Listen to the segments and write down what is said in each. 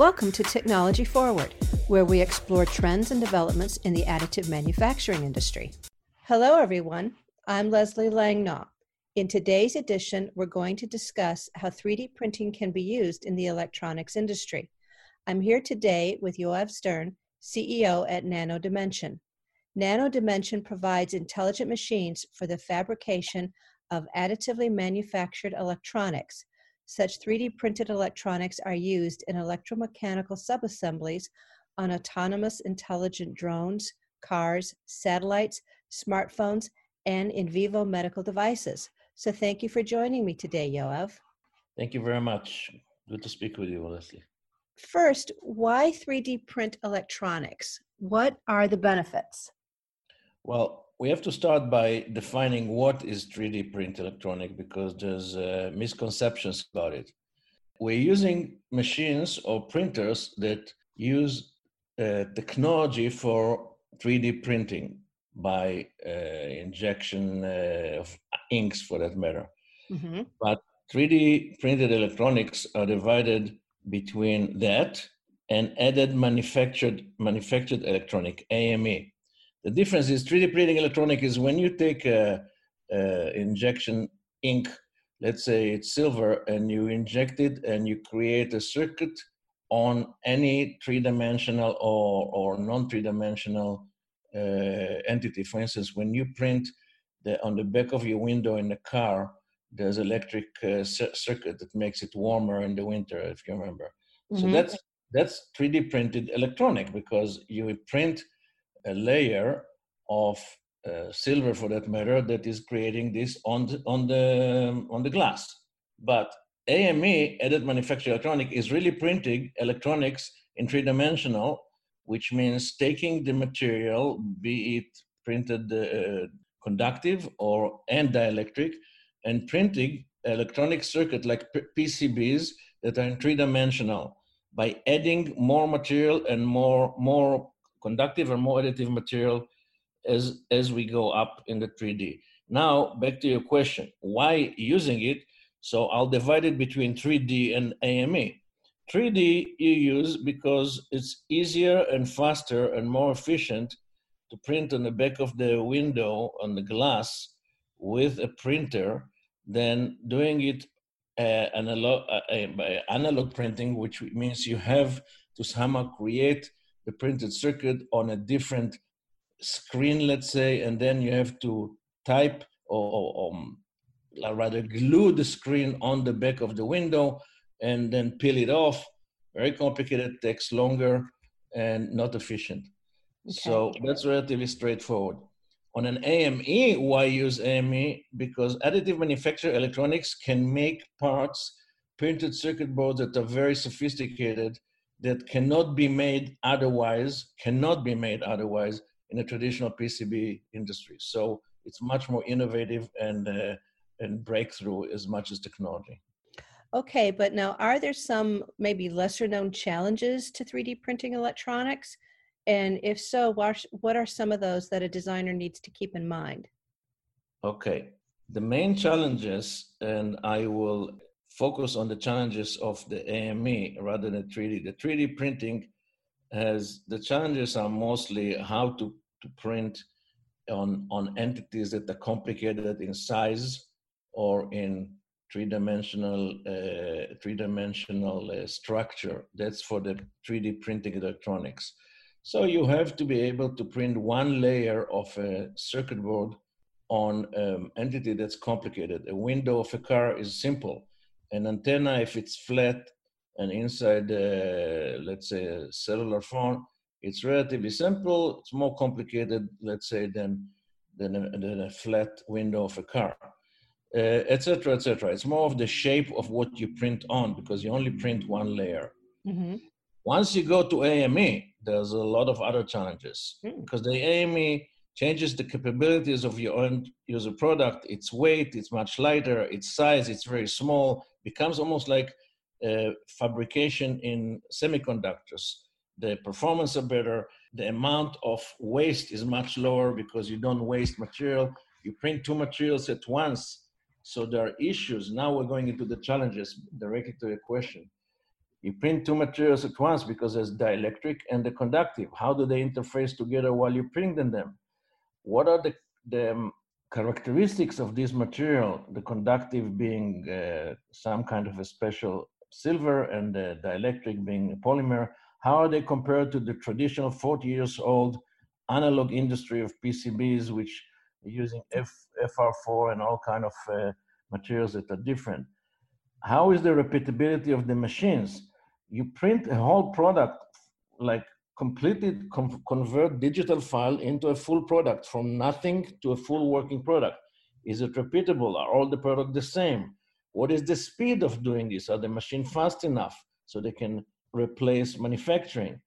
Welcome to Technology Forward, where we explore trends and developments in the additive manufacturing industry. Hello, everyone. I'm Leslie Langnau. In today's edition, we're going to discuss how 3D printing can be used in the electronics industry. I'm here today with Yoav Stern, CEO at Nano Dimension. Nano Dimension provides intelligent machines for the fabrication of additively manufactured electronics such 3D printed electronics are used in electromechanical subassemblies on autonomous intelligent drones, cars, satellites, smartphones, and in vivo medical devices. So thank you for joining me today, Yoav. Thank you very much. Good to speak with you, Leslie. First, why 3D print electronics? What are the benefits? Well, we have to start by defining what is 3D print electronic because there's uh, misconceptions about it. We're using machines or printers that use uh, technology for 3D printing by uh, injection uh, of inks, for that matter. Mm-hmm. But 3D printed electronics are divided between that and added manufactured manufactured electronic AME the difference is 3D printing electronic is when you take a, a injection ink, let's say it's silver, and you inject it and you create a circuit on any three-dimensional or, or non-three-dimensional uh, entity. For instance, when you print the, on the back of your window in the car, there's electric uh, circuit that makes it warmer in the winter, if you remember. Mm-hmm. So that's that's 3D printed electronic because you print a layer of uh, silver, for that matter, that is creating this on the, on the on the glass. But AME, additive manufactured electronic, is really printing electronics in three dimensional, which means taking the material, be it printed uh, conductive or and dielectric, and printing electronic circuit like PCBs that are in three dimensional by adding more material and more more conductive or more additive material as, as we go up in the 3D. Now, back to your question, why using it? So I'll divide it between 3D and AME. 3D you use because it's easier and faster and more efficient to print on the back of the window on the glass with a printer than doing it uh, analog, uh, uh, analog printing, which means you have to somehow create the printed circuit on a different screen, let's say, and then you have to type or, or um, rather glue the screen on the back of the window and then peel it off. Very complicated, takes longer and not efficient. Okay. So that's relatively straightforward. On an AME, why use AME? Because additive manufactured electronics can make parts, printed circuit boards that are very sophisticated that cannot be made otherwise, cannot be made otherwise in a traditional PCB industry. So it's much more innovative and, uh, and breakthrough as much as technology. Okay, but now are there some maybe lesser known challenges to 3D printing electronics? And if so, what are some of those that a designer needs to keep in mind? Okay, the main challenges, and I will focus on the challenges of the AME rather than 3D. The 3D printing has the challenges are mostly how to, to print on, on entities that are complicated in size or in three-dimensional uh, three-dimensional uh, structure. That's for the 3D printing electronics. So you have to be able to print one layer of a circuit board on an um, entity that's complicated. A window of a car is simple an antenna, if it's flat and inside, uh, let's say, a cellular phone, it's relatively simple. It's more complicated, let's say, than than a, than a flat window of a car, etc., uh, etc. Et it's more of the shape of what you print on because you only print one layer. Mm-hmm. Once you go to AME, there's a lot of other challenges mm. because the AME changes the capabilities of your own user product, its weight, it's much lighter, its size, it's very small, becomes almost like uh, fabrication in semiconductors. The performance are better, the amount of waste is much lower because you don't waste material. You print two materials at once. So there are issues. Now we're going into the challenges directly to your question. You print two materials at once because there's dielectric and the conductive. How do they interface together while you're printing them? What are the, the characteristics of this material, the conductive being uh, some kind of a special silver and the dielectric being a polymer, how are they compared to the traditional 40 years old analog industry of PCBs, which are using F, FR4 and all kind of uh, materials that are different? How is the repeatability of the machines? You print a whole product like completely convert digital file into a full product from nothing to a full working product. Is it repeatable? Are all the product the same? What is the speed of doing this? Are the machine fast enough so they can replace manufacturing?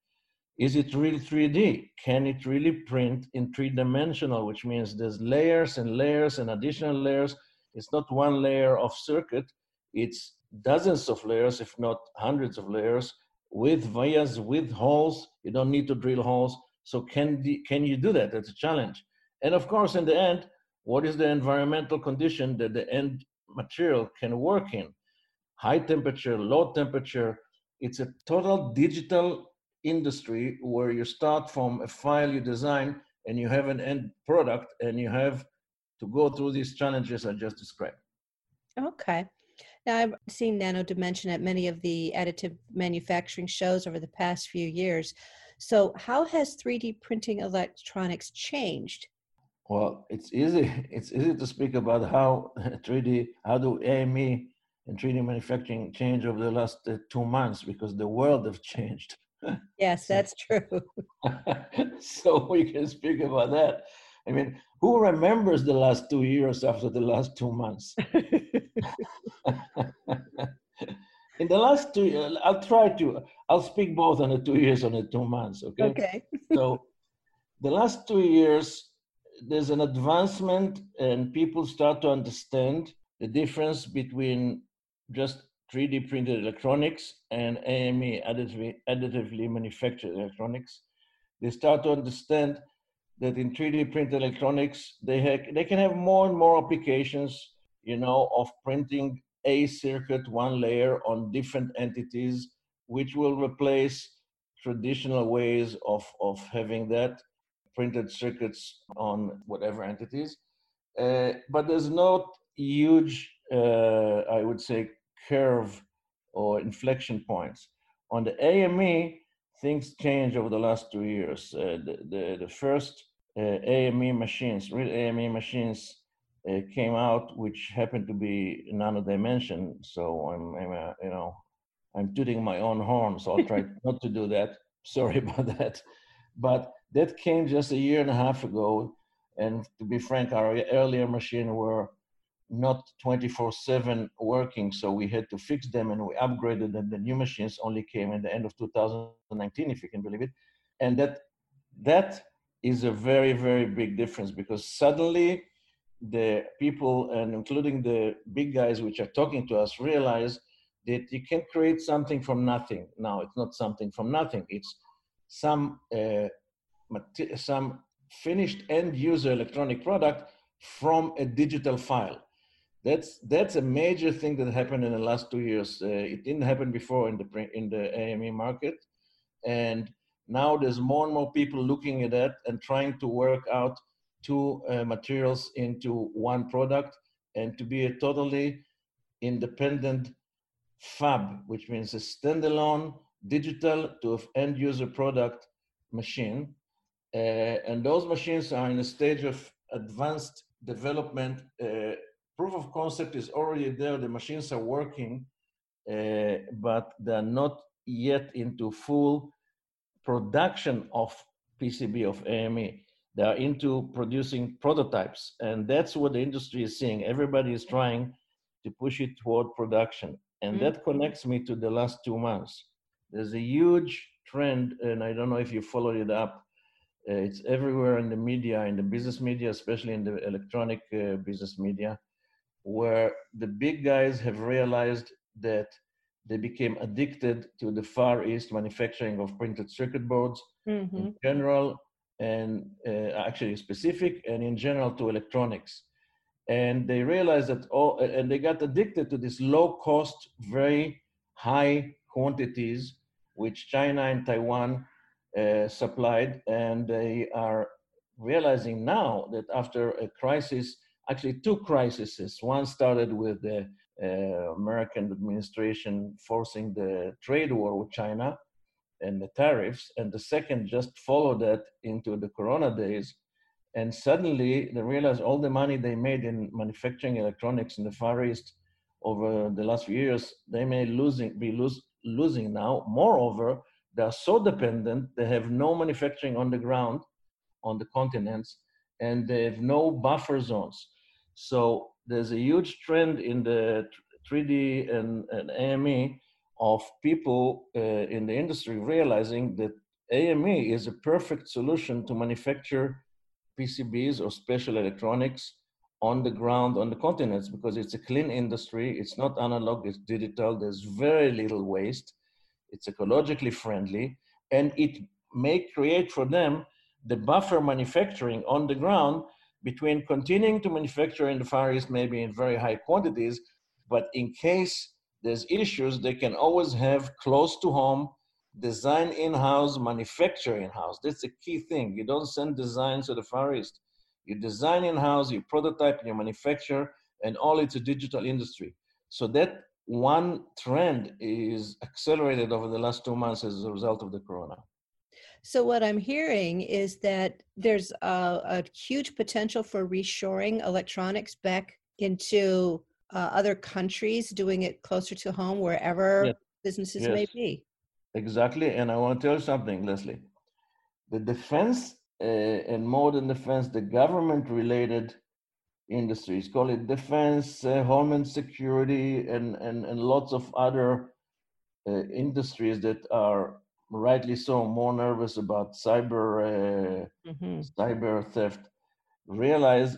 Is it real 3D? Can it really print in three dimensional, which means there's layers and layers and additional layers. It's not one layer of circuit, it's dozens of layers, if not hundreds of layers, with vias, with holes. You don't need to drill holes. So can, the, can you do that? That's a challenge. And of course, in the end, what is the environmental condition that the end material can work in? High temperature, low temperature. It's a total digital industry where you start from a file you design and you have an end product and you have to go through these challenges I just described. Okay. Now, I've seen Nano Dimension at many of the additive manufacturing shows over the past few years. So, how has 3D printing electronics changed? Well, it's easy. It's easy to speak about how 3D, how do AME and 3D manufacturing change over the last uh, two months because the world have changed. Yes, that's true. so we can speak about that. I mean, who remembers the last two years after the last two months? In the last two, uh, I'll try to. I'll speak both on the two years and the two months. Okay. Okay. so, the last two years, there's an advancement, and people start to understand the difference between just 3D printed electronics and AME, additively, additively manufactured electronics. They start to understand that in 3D printed electronics, they, have, they can have more and more applications, you know, of printing a circuit, one layer on different entities, which will replace traditional ways of, of having that printed circuits on whatever entities. Uh, but there's not huge, uh, I would say, curve or inflection points. On the AME, things changed over the last two years. Uh, the, the, the, first uh, AME machines, real AME machines, uh, came out, which happened to be nano dimension. So I'm, I'm uh, you know, I'm tooting my own horn. So I'll try not to do that. Sorry about that. But that came just a year and a half ago. And to be frank, our earlier machine were not 24/7 working, so we had to fix them and we upgraded. And the new machines only came in the end of 2019, if you can believe it. And that that is a very very big difference because suddenly the people and including the big guys which are talking to us realize that you can create something from nothing. Now it's not something from nothing. It's some uh, some finished end user electronic product from a digital file that's that's a major thing that happened in the last two years. Uh, it didn't happen before in the in the AME market, and now there's more and more people looking at that and trying to work out two uh, materials into one product and to be a totally independent fab, which means a standalone digital to end user product machine. Uh, and those machines are in a stage of advanced development uh, proof of concept is already there, the machines are working, uh, but they're not yet into full production of PCB, of AME. They are into producing prototypes, and that's what the industry is seeing. Everybody is trying to push it toward production. And mm-hmm. that connects me to the last two months. There's a huge trend, and I don't know if you followed it up. Uh, it's everywhere in the media, in the business media, especially in the electronic uh, business media where the big guys have realized that they became addicted to the Far East manufacturing of printed circuit boards mm-hmm. in general, and uh, actually specific, and in general to electronics. And they realized that all, and they got addicted to this low cost, very high quantities, which China and Taiwan uh, supplied, and they are realizing now that after a crisis, actually two crises, one started with the uh, American administration forcing the trade war with China and the tariffs, and the second just followed that into the Corona days. And suddenly they realized all the money they made in manufacturing electronics in the Far East over the last few years, they may losing be lose, losing now. Moreover, they are so dependent, they have no manufacturing on the ground on the continents, and they have no buffer zones. So there's a huge trend in the 3D and, and AME of people uh, in the industry realizing that AME is a perfect solution to manufacture PCBs or special electronics on the ground on the continents because it's a clean industry. It's not analog, it's digital. There's very little waste. It's ecologically friendly, and it may create for them the buffer manufacturing on the ground between continuing to manufacture in the Far East, maybe in very high quantities, but in case there's issues, they can always have close to home, design in-house, manufacture in-house. That's a key thing. You don't send designs to the Far East. You design in-house, you prototype, you manufacture, and all it's a digital industry. So that one trend is accelerated over the last two months as a result of the corona. So what I'm hearing is that there's a, a huge potential for reshoring electronics back into uh, other countries, doing it closer to home, wherever yes. businesses yes. may be. Exactly, and I want to tell you something, Leslie. The defense uh, and more than defense, the government-related industries, call it defense, uh, homeland security, and, and, and lots of other uh, industries that are rightly so, more nervous about cyber uh, mm-hmm. cyber theft, realize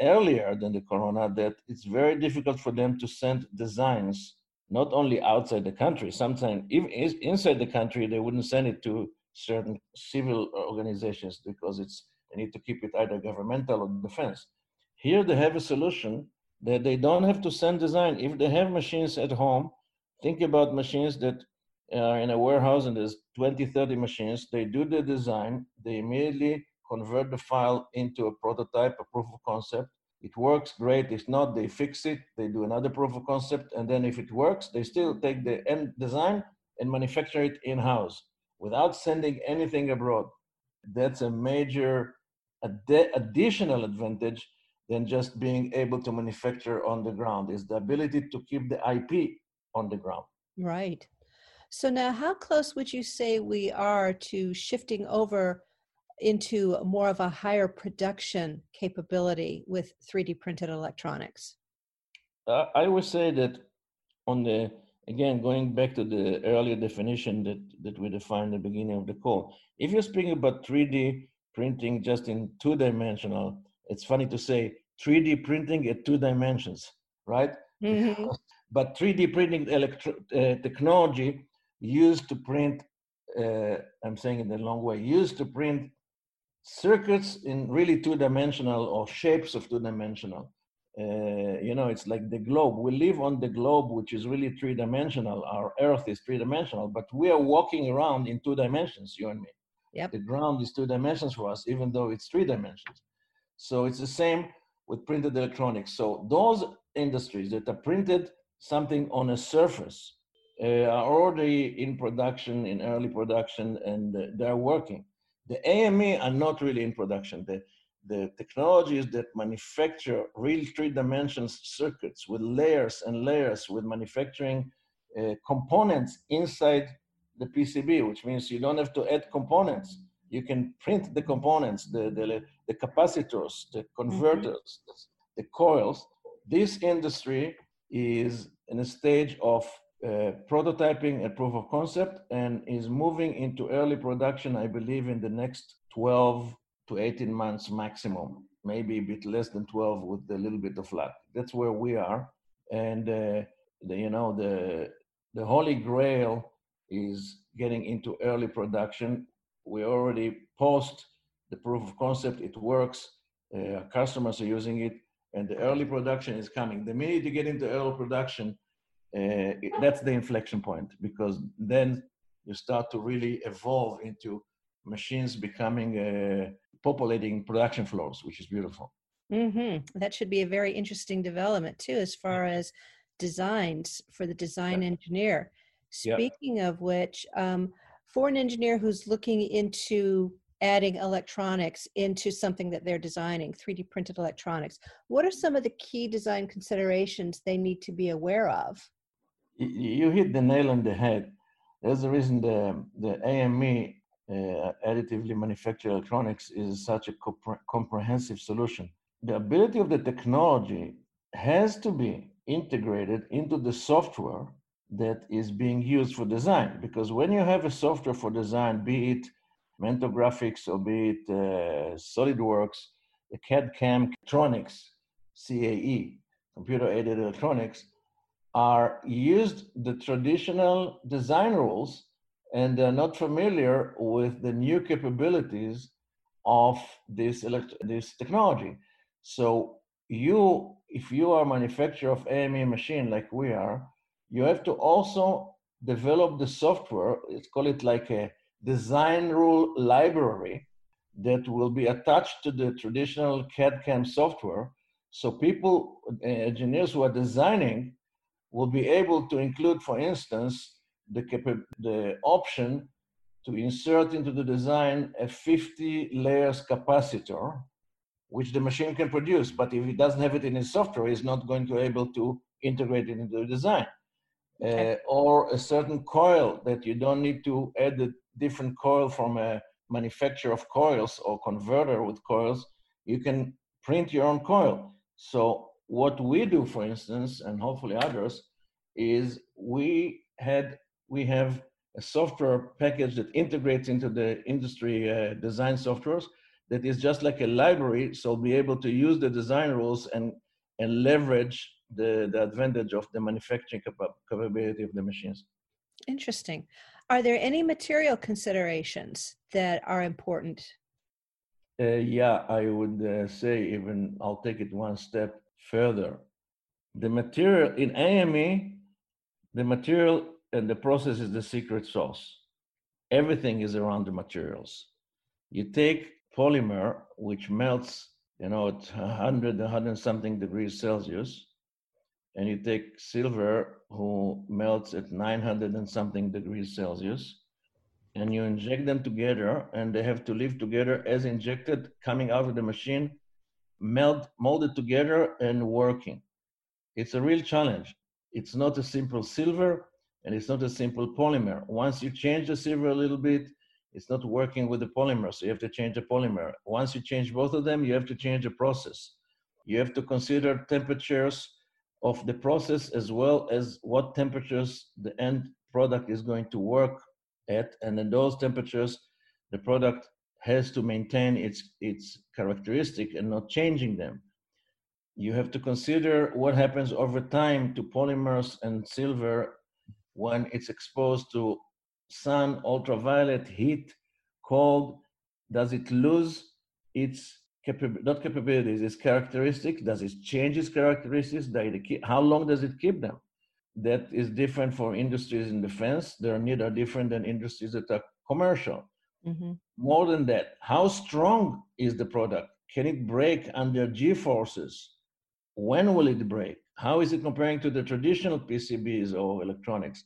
earlier than the corona that it's very difficult for them to send designs not only outside the country. Sometimes even inside the country, they wouldn't send it to certain civil organizations because it's they need to keep it either governmental or defense. Here they have a solution that they don't have to send design. If they have machines at home, think about machines that uh, in a warehouse and there's 20, 30 machines. They do the design, they immediately convert the file into a prototype, a proof of concept. It works great. If not, they fix it. They do another proof of concept. And then if it works, they still take the end design and manufacture it in-house without sending anything abroad. That's a major ad- additional advantage than just being able to manufacture on the ground is the ability to keep the IP on the ground. Right. So now, how close would you say we are to shifting over into more of a higher production capability with 3D printed electronics? Uh, I would say that on the again going back to the earlier definition that that we defined at the beginning of the call. If you're speaking about 3D printing just in two dimensional, it's funny to say 3D printing at two dimensions, right? Mm-hmm. but 3D printing electro- uh, technology used to print, uh, I'm saying it the long way, used to print circuits in really two-dimensional or shapes of two-dimensional. Uh, you know, it's like the globe. We live on the globe, which is really three-dimensional. Our Earth is three-dimensional, but we are walking around in two dimensions, you and me. Yep. The ground is two dimensions for us, even though it's three dimensions. So it's the same with printed electronics. So those industries that are printed something on a surface are already in production, in early production, and uh, they're working. The AME are not really in production. The, the technologies that manufacture real three dimensions circuits with layers and layers with manufacturing uh, components inside the PCB, which means you don't have to add components. You can print the components, the, the, the capacitors, the converters, mm-hmm. the coils. This industry is in a stage of uh, prototyping a proof of concept and is moving into early production, I believe, in the next 12 to 18 months maximum, maybe a bit less than 12 with a little bit of luck. That's where we are. And, uh, the, you know, the, the holy grail is getting into early production. We already post the proof of concept, it works, uh, customers are using it, and the early production is coming. The minute you get into early production, uh, that's the inflection point because then you start to really evolve into machines becoming uh, populating production floors, which is beautiful. Mm-hmm. That should be a very interesting development too, as far as designs for the design yeah. engineer. Speaking yeah. of which, um, for an engineer who's looking into adding electronics into something that they're designing, 3D printed electronics, what are some of the key design considerations they need to be aware of? You hit the nail on the head. There's the reason the, the AME, uh, additively manufactured electronics, is such a compre- comprehensive solution. The ability of the technology has to be integrated into the software that is being used for design. Because when you have a software for design, be it Mentor Graphics or be it uh, SolidWorks, the CAD CAM electronics, CAE, computer aided electronics, are used the traditional design rules and they're not familiar with the new capabilities of this, elect- this technology. So you, if you are a manufacturer of AME machine like we are, you have to also develop the software, let's call it like a design rule library that will be attached to the traditional CAD CAM software. So people, uh, engineers who are designing will be able to include, for instance, the, the option to insert into the design a 50 layers capacitor, which the machine can produce. But if it doesn't have it in its software, it's not going to be able to integrate it into the design. Okay. Uh, or a certain coil that you don't need to add a different coil from a manufacturer of coils or converter with coils, you can print your own coil. So what we do, for instance, and hopefully others, is we had we have a software package that integrates into the industry uh, design softwares that is just like a library, so be able to use the design rules and and leverage the, the advantage of the manufacturing capability of the machines. Interesting. Are there any material considerations that are important? Uh, yeah, I would uh, say even I'll take it one step further. The material in AME, the material and the process is the secret sauce. Everything is around the materials. You take polymer, which melts, you know, at 100, 100 something degrees Celsius, and you take silver who melts at 900 and something degrees Celsius, and you inject them together, and they have to live together as injected, coming out of the machine, melt, molded together, and working. It's a real challenge. It's not a simple silver, and it's not a simple polymer. Once you change the silver a little bit, it's not working with the polymer, so you have to change the polymer. Once you change both of them, you have to change the process. You have to consider temperatures of the process as well as what temperatures the end product is going to work at. And in those temperatures, the product has to maintain its, its characteristic and not changing them. You have to consider what happens over time to polymers and silver when it's exposed to sun, ultraviolet, heat, cold. Does it lose its not capabilities, its characteristics. Does it change its characteristics? How long does it keep them? That is different for industries in defense. Their needs are different than industries that are commercial. Mm-hmm. More than that, how strong is the product? Can it break under G forces? When will it break? How is it comparing to the traditional PCBs or electronics?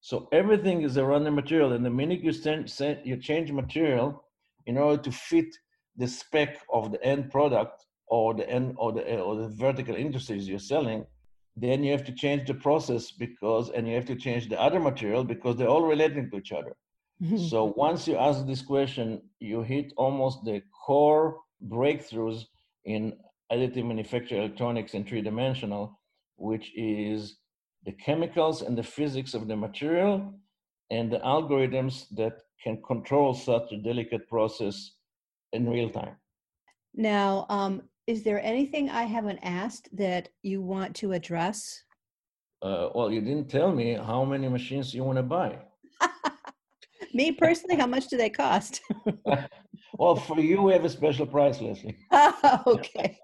So everything is around the material, and the minute you, send, send, you change material in order to fit the spec of the end product or the end or the or the vertical industries you're selling, then you have to change the process because and you have to change the other material because they're all relating to each other. So once you ask this question, you hit almost the core breakthroughs in additive manufacturing electronics in three dimensional, which is the chemicals and the physics of the material and the algorithms that can control such a delicate process in real time. Now, um, is there anything I haven't asked that you want to address? Uh, well, you didn't tell me how many machines you want to buy. Me personally, how much do they cost? well, for you, we have a special price, Leslie. okay.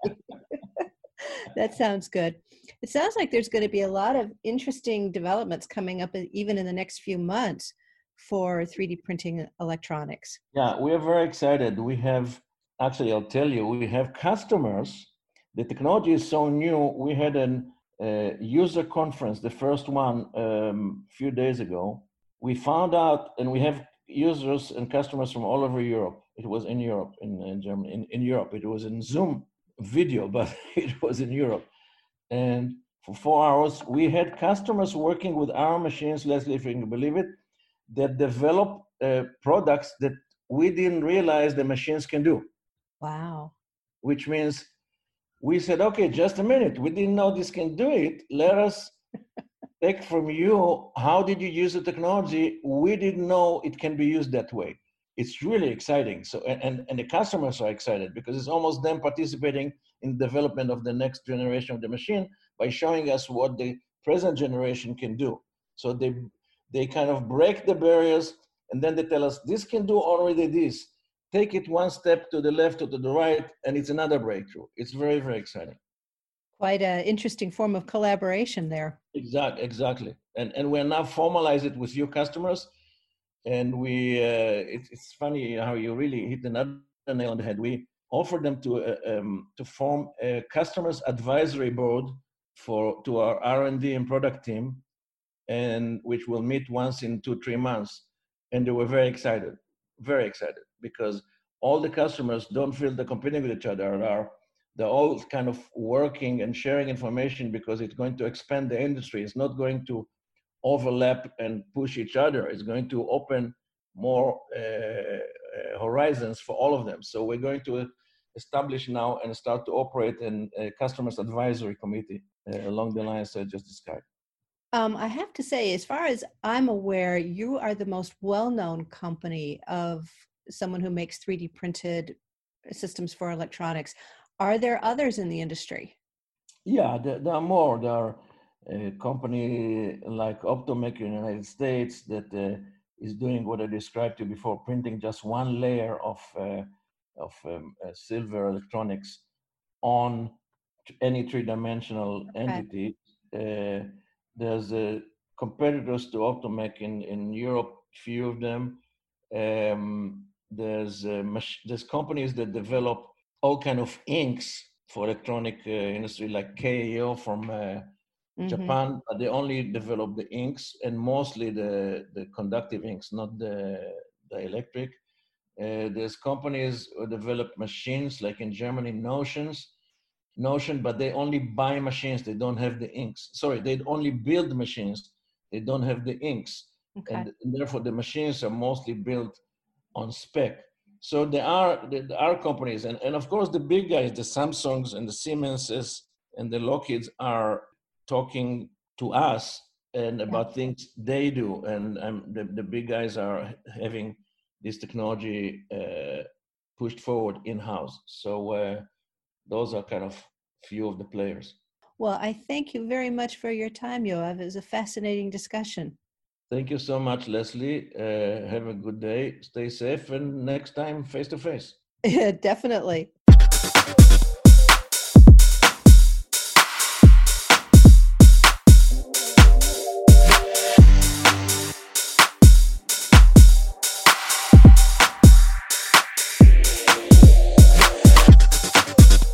that sounds good. It sounds like there's going to be a lot of interesting developments coming up even in the next few months for 3D printing electronics. Yeah, we are very excited. We have, actually, I'll tell you, we have customers. The technology is so new. We had an uh, user conference, the first one um, a few days ago. We found out, and we have users and customers from all over Europe. It was in Europe, in, in Germany, in, in Europe. It was in Zoom video, but it was in Europe. And for four hours, we had customers working with our machines, Leslie, if you can believe it, that develop uh, products that we didn't realize the machines can do. Wow. Which means we said, okay, just a minute. We didn't know this can do it. Let us take from you how did you use the technology? We didn't know it can be used that way. It's really exciting. So and, and the customers are excited because it's almost them participating in the development of the next generation of the machine by showing us what the present generation can do. So they they kind of break the barriers and then they tell us this can do already this. Take it one step to the left or to the right, and it's another breakthrough. It's very, very exciting. Quite an interesting form of collaboration there. Exactly, exactly. And and we're now formalize it with your customers, and we. Uh, it, it's funny how you really hit another nail on the head. We offer them to uh, um, to form a customers advisory board for to our R&D and product team, and which will meet once in two three months, and they were very excited, very excited because all the customers don't feel they're competing with each other. Are they're all kind of working and sharing information because it's going to expand the industry. It's not going to overlap and push each other. It's going to open more uh, uh, horizons for all of them. So we're going to establish now and start to operate in a customers advisory committee uh, along the lines I just described. Um, I have to say, as far as I'm aware, you are the most well-known company of someone who makes 3D printed systems for electronics. Are there others in the industry? Yeah, there, there are more. There are a company like Optomec in the United States that uh, is doing what I described to you before, printing just one layer of uh, of um, uh, silver electronics on any three-dimensional entity. Uh, there's uh, competitors to Optomec in, in Europe, few of them. Um, there's uh, there's companies that develop all kind of inks for electronic uh, industry, like KAO from uh, mm-hmm. Japan. But they only develop the inks and mostly the the conductive inks, not the the electric. Uh, there's companies who develop machines, like in Germany, Notions, Notion, but they only buy machines. They don't have the inks. Sorry, they only build machines. They don't have the inks, okay. and, and, therefore the machines are mostly built on spec. So there are there are companies, and, and of course the big guys, the Samsungs and the Siemenses and the Lockheeds are talking to us and about things they do, and um, the the big guys are having this technology uh, pushed forward in house. So uh, those are kind of few of the players. Well, I thank you very much for your time, Yoav. It was a fascinating discussion. Thank you so much, Leslie. Uh, have a good day. Stay safe, and next time, face to face. Definitely.